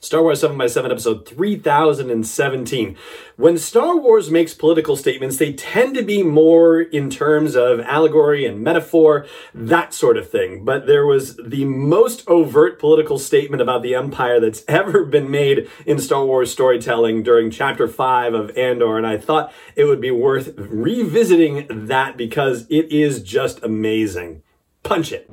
Star Wars 7x7 episode 3017. When Star Wars makes political statements, they tend to be more in terms of allegory and metaphor, that sort of thing. But there was the most overt political statement about the Empire that's ever been made in Star Wars storytelling during chapter 5 of Andor, and I thought it would be worth revisiting that because it is just amazing. Punch it.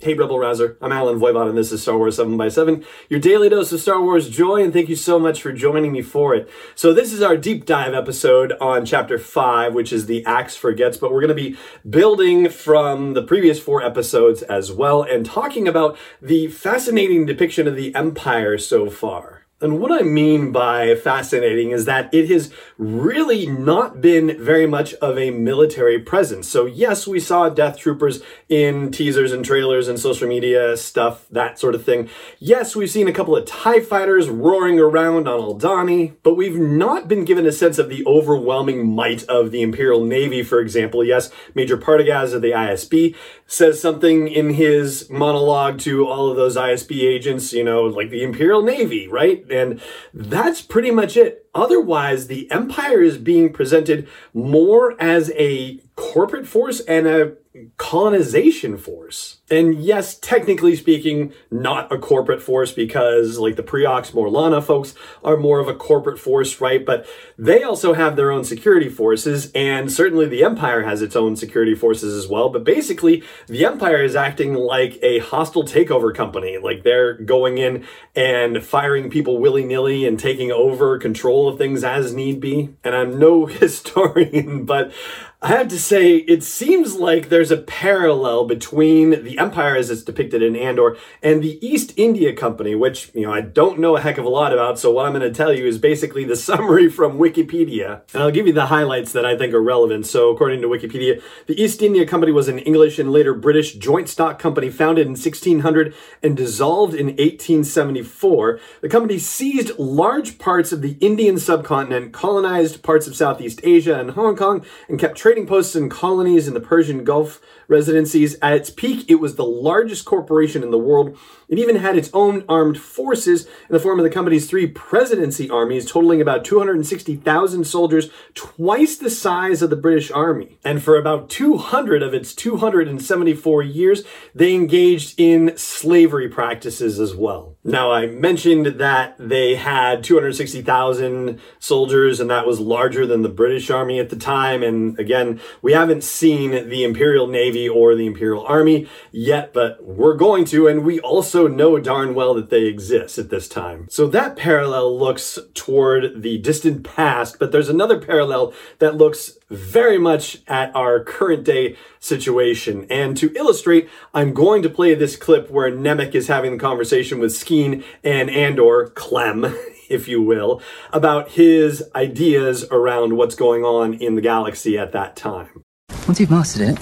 Hey, Rebel Rouser. I'm Allen Voivod, and this is Star Wars 7x7, your daily dose of Star Wars joy, and thank you so much for joining me for it. So, this is our deep dive episode on Chapter 5, which is The Axe Forgets, but we're going to be building from the previous four episodes as well and talking about the fascinating depiction of the Empire so far. And what I mean by fascinating is that it has really not been very much of a military presence. So yes, we saw Death Troopers in teasers and trailers and social media stuff, that sort of thing. Yes, we've seen a couple of TIE fighters roaring around on Aldhani, but we've not been given a sense of the overwhelming might of the Imperial Navy, for example. Yes, Major Partagaz of the ISB says something in his monologue to all of those ISB agents, you know, like the Imperial Navy, right? And that's pretty much it. Otherwise, the Empire is being presented more as a corporate force and a colonization force. And yes, technically speaking, not a corporate force because like the Preox Morlana folks are more of a corporate force, right? But they also have their own security forces and certainly the Empire has its own security forces as well. But basically, the Empire is acting like a hostile takeover company. Like they're going in and firing people willy-nilly and taking over control of things as need be. And I'm no historian, but I have to say, it seems like there's a parallel between the Empire as it's depicted in Andor and the East India Company, which, you know, I don't know a heck of a lot about. So what I'm going to tell you is basically the summary from Wikipedia. And I'll give you the highlights that I think are relevant. So according to Wikipedia, the East India Company was an English and later British joint stock company founded in 1600 and dissolved in 1874. The company seized large parts of the Indian subcontinent, colonized parts of Southeast Asia and Hong Kong, and kept trading posts and colonies in the Persian Gulf residencies. At its peak, it was the largest corporation in the world. It even had its own armed forces in the form of the company's three presidency armies, totaling about 260,000 soldiers, twice the size of the British Army. And for about 200 of its 274 years, they engaged in slavery practices as well. Now, I mentioned that they had 260,000 soldiers, and that was larger than the British Army at the time. And again, we haven't seen the Imperial Navy or the Imperial Army yet, but we're going to, and we also know darn well that they exist at this time. So that parallel looks toward the distant past, but there's another parallel that looks very much at our current day situation. And to illustrate, I'm going to play this clip where Nemik is having the conversation with Skeen and Andor, Clem, if you will, about his ideas around what's going on in the galaxy at that time. Once you've mastered it,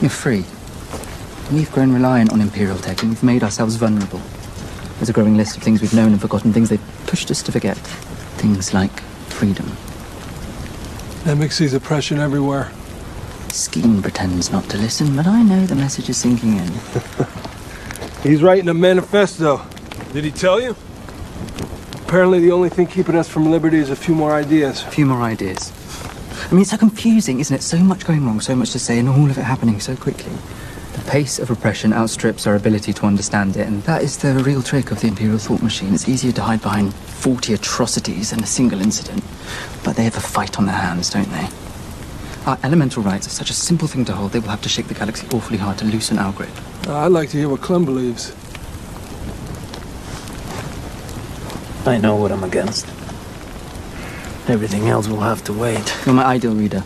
you're free. We've grown reliant on Imperial tech and we've made ourselves vulnerable. There's a growing list of things we've known and forgotten, things they've pushed us to forget. Things like freedom. Nemik sees oppression everywhere. Skeen pretends not to listen, but I know the message is sinking in. He's writing a manifesto. Did he tell you? Apparently, the only thing keeping us from liberty is a few more ideas. A few more ideas. I mean, it's so confusing, isn't it? So much going wrong, so much to say, and all of it happening so quickly. The pace of repression outstrips our ability to understand it, and that is the real trick of the Imperial thought machine. It's easier to hide behind 40 atrocities than a single incident, but they have a fight on their hands, don't they? Our elemental rights are such a simple thing to hold, they will have to shake the galaxy awfully hard to loosen our grip. Uh, I'd like to hear what Clem believes. I know what I'm against. Everything else will have to wait. You're my ideal reader.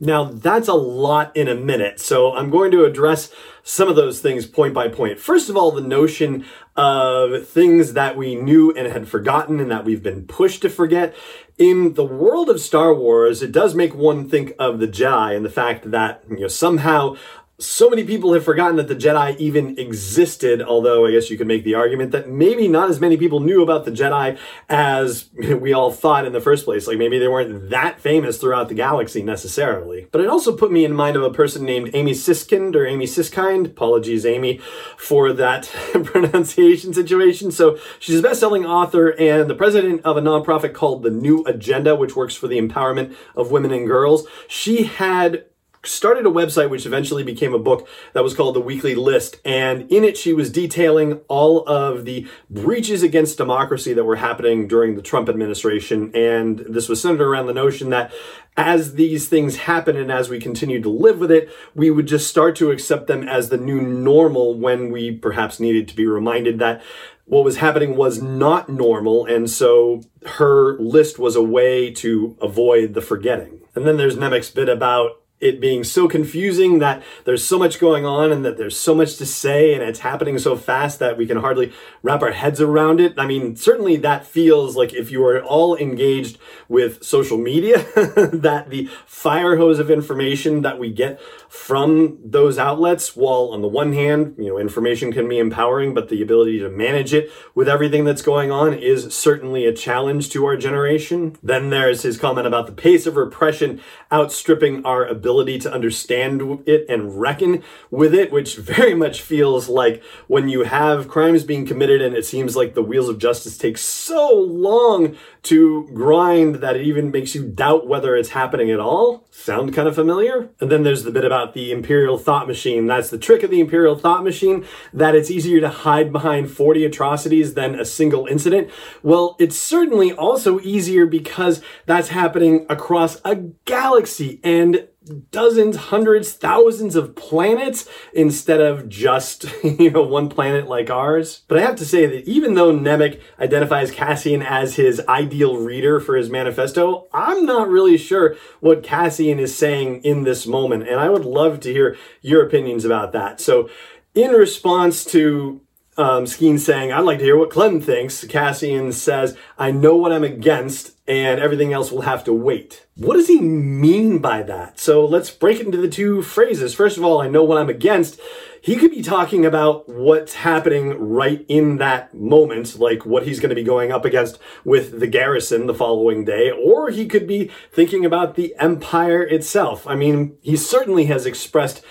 Now, that's a lot in a minute, so I'm going to address some of those things point by point. First of all, the notion of things that we knew and had forgotten and that we've been pushed to forget. In the world of Star Wars, it does make one think of the Jedi and the fact that, you know, somehow so many people have forgotten that the Jedi even existed, although I guess you could make the argument that maybe not as many people knew about the Jedi as we all thought in the first place. Like maybe they weren't that famous throughout the galaxy necessarily. But it also put me in mind of a person named Amy Siskind or Amy Siskind. Apologies, Amy, for that pronunciation situation. So she's a best-selling author and the president of a nonprofit called the New Agenda, which works for the empowerment of women and girls. She had started a website which eventually became a book that was called The Weekly List. And in it, she was detailing all of the breaches against democracy that were happening during the Trump administration. And this was centered around the notion that as these things happen and as we continue to live with it, we would just start to accept them as the new normal when we perhaps needed to be reminded that what was happening was not normal. And so her list was a way to avoid the forgetting. And then there's Nemik's bit about it being so confusing that there's so much going on and that there's so much to say and it's happening so fast that we can hardly wrap our heads around it. I mean, certainly that feels like if you are all engaged with social media, that the fire hose of information that we get from those outlets, while on the one hand, you know, information can be empowering, but the ability to manage it with everything that's going on is certainly a challenge to our generation. Then there's his comment about the pace of repression outstripping our ability ability to understand it and reckon with it, which very much feels like when you have crimes being committed and it seems like the wheels of justice take so long to grind that it even makes you doubt whether it's happening at all. Sound kind of familiar? And then there's the bit about the Imperial Thought Machine. That's the trick of the Imperial Thought Machine, that it's easier to hide behind 40 atrocities than a single incident. Well, it's certainly also easier because that's happening across a galaxy and dozens, hundreds, thousands of planets instead of just, you know, one planet like ours. But I have to say that even though Nemik identifies Cassian as his ideal reader for his manifesto, I'm not really sure what Cassian is saying in this moment. And I would love to hear your opinions about that. So in response to um, Skeen saying, I'd like to hear what Clem thinks. Cassian says, I know what I'm against and everything else will have to wait. What does he mean by that? So let's break it into the two phrases. First of all, I know what I'm against he could be talking about what's happening right in that moment, like what he's going to be going up against with the garrison the following day, or he could be thinking about the empire itself. I mean, he certainly has expressed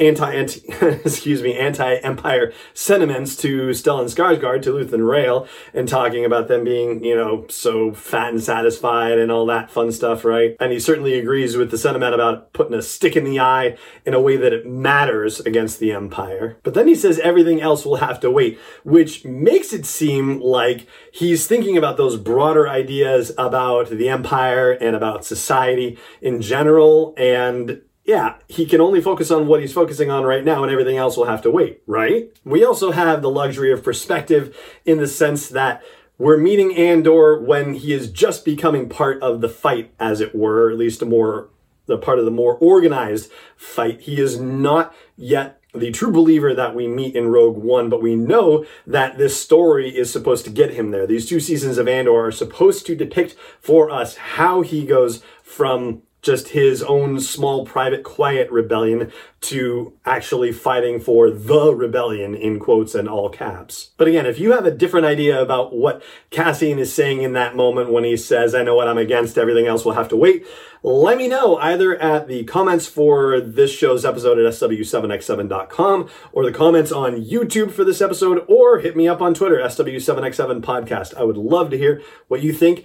anti, anti excuse me, anti-empire sentiments to Stellan Skarsgård, to Luthen Rael, and talking about them being, you know, so fat and satisfied and all that fun stuff, right? And he certainly agrees with the sentiment about putting a stick in the eye in a way that it matters against the empire. But then he says everything else will have to wait, which makes it seem like he's thinking about those broader ideas about the empire and about society in general. And yeah, he can only focus on what he's focusing on right now and everything else will have to wait, right? We also have the luxury of perspective in the sense that we're meeting Andor when he is just becoming part of the fight, as it were, at least a more the part of the more organized fight. He is not yet the true believer that we meet in Rogue One, but we know that this story is supposed to get him there. These two seasons of Andor are supposed to depict for us how he goes from just his own small, private, quiet rebellion to actually fighting for the rebellion in quotes and all caps. But again, if you have a different idea about what Cassian is saying in that moment when he says, I know what I'm against, everything else will have to wait, let me know either at the comments for this show's episode at sw7x7.com or the comments on YouTube for this episode or hit me up on Twitter, SW7x7 podcast. I would love to hear what you think.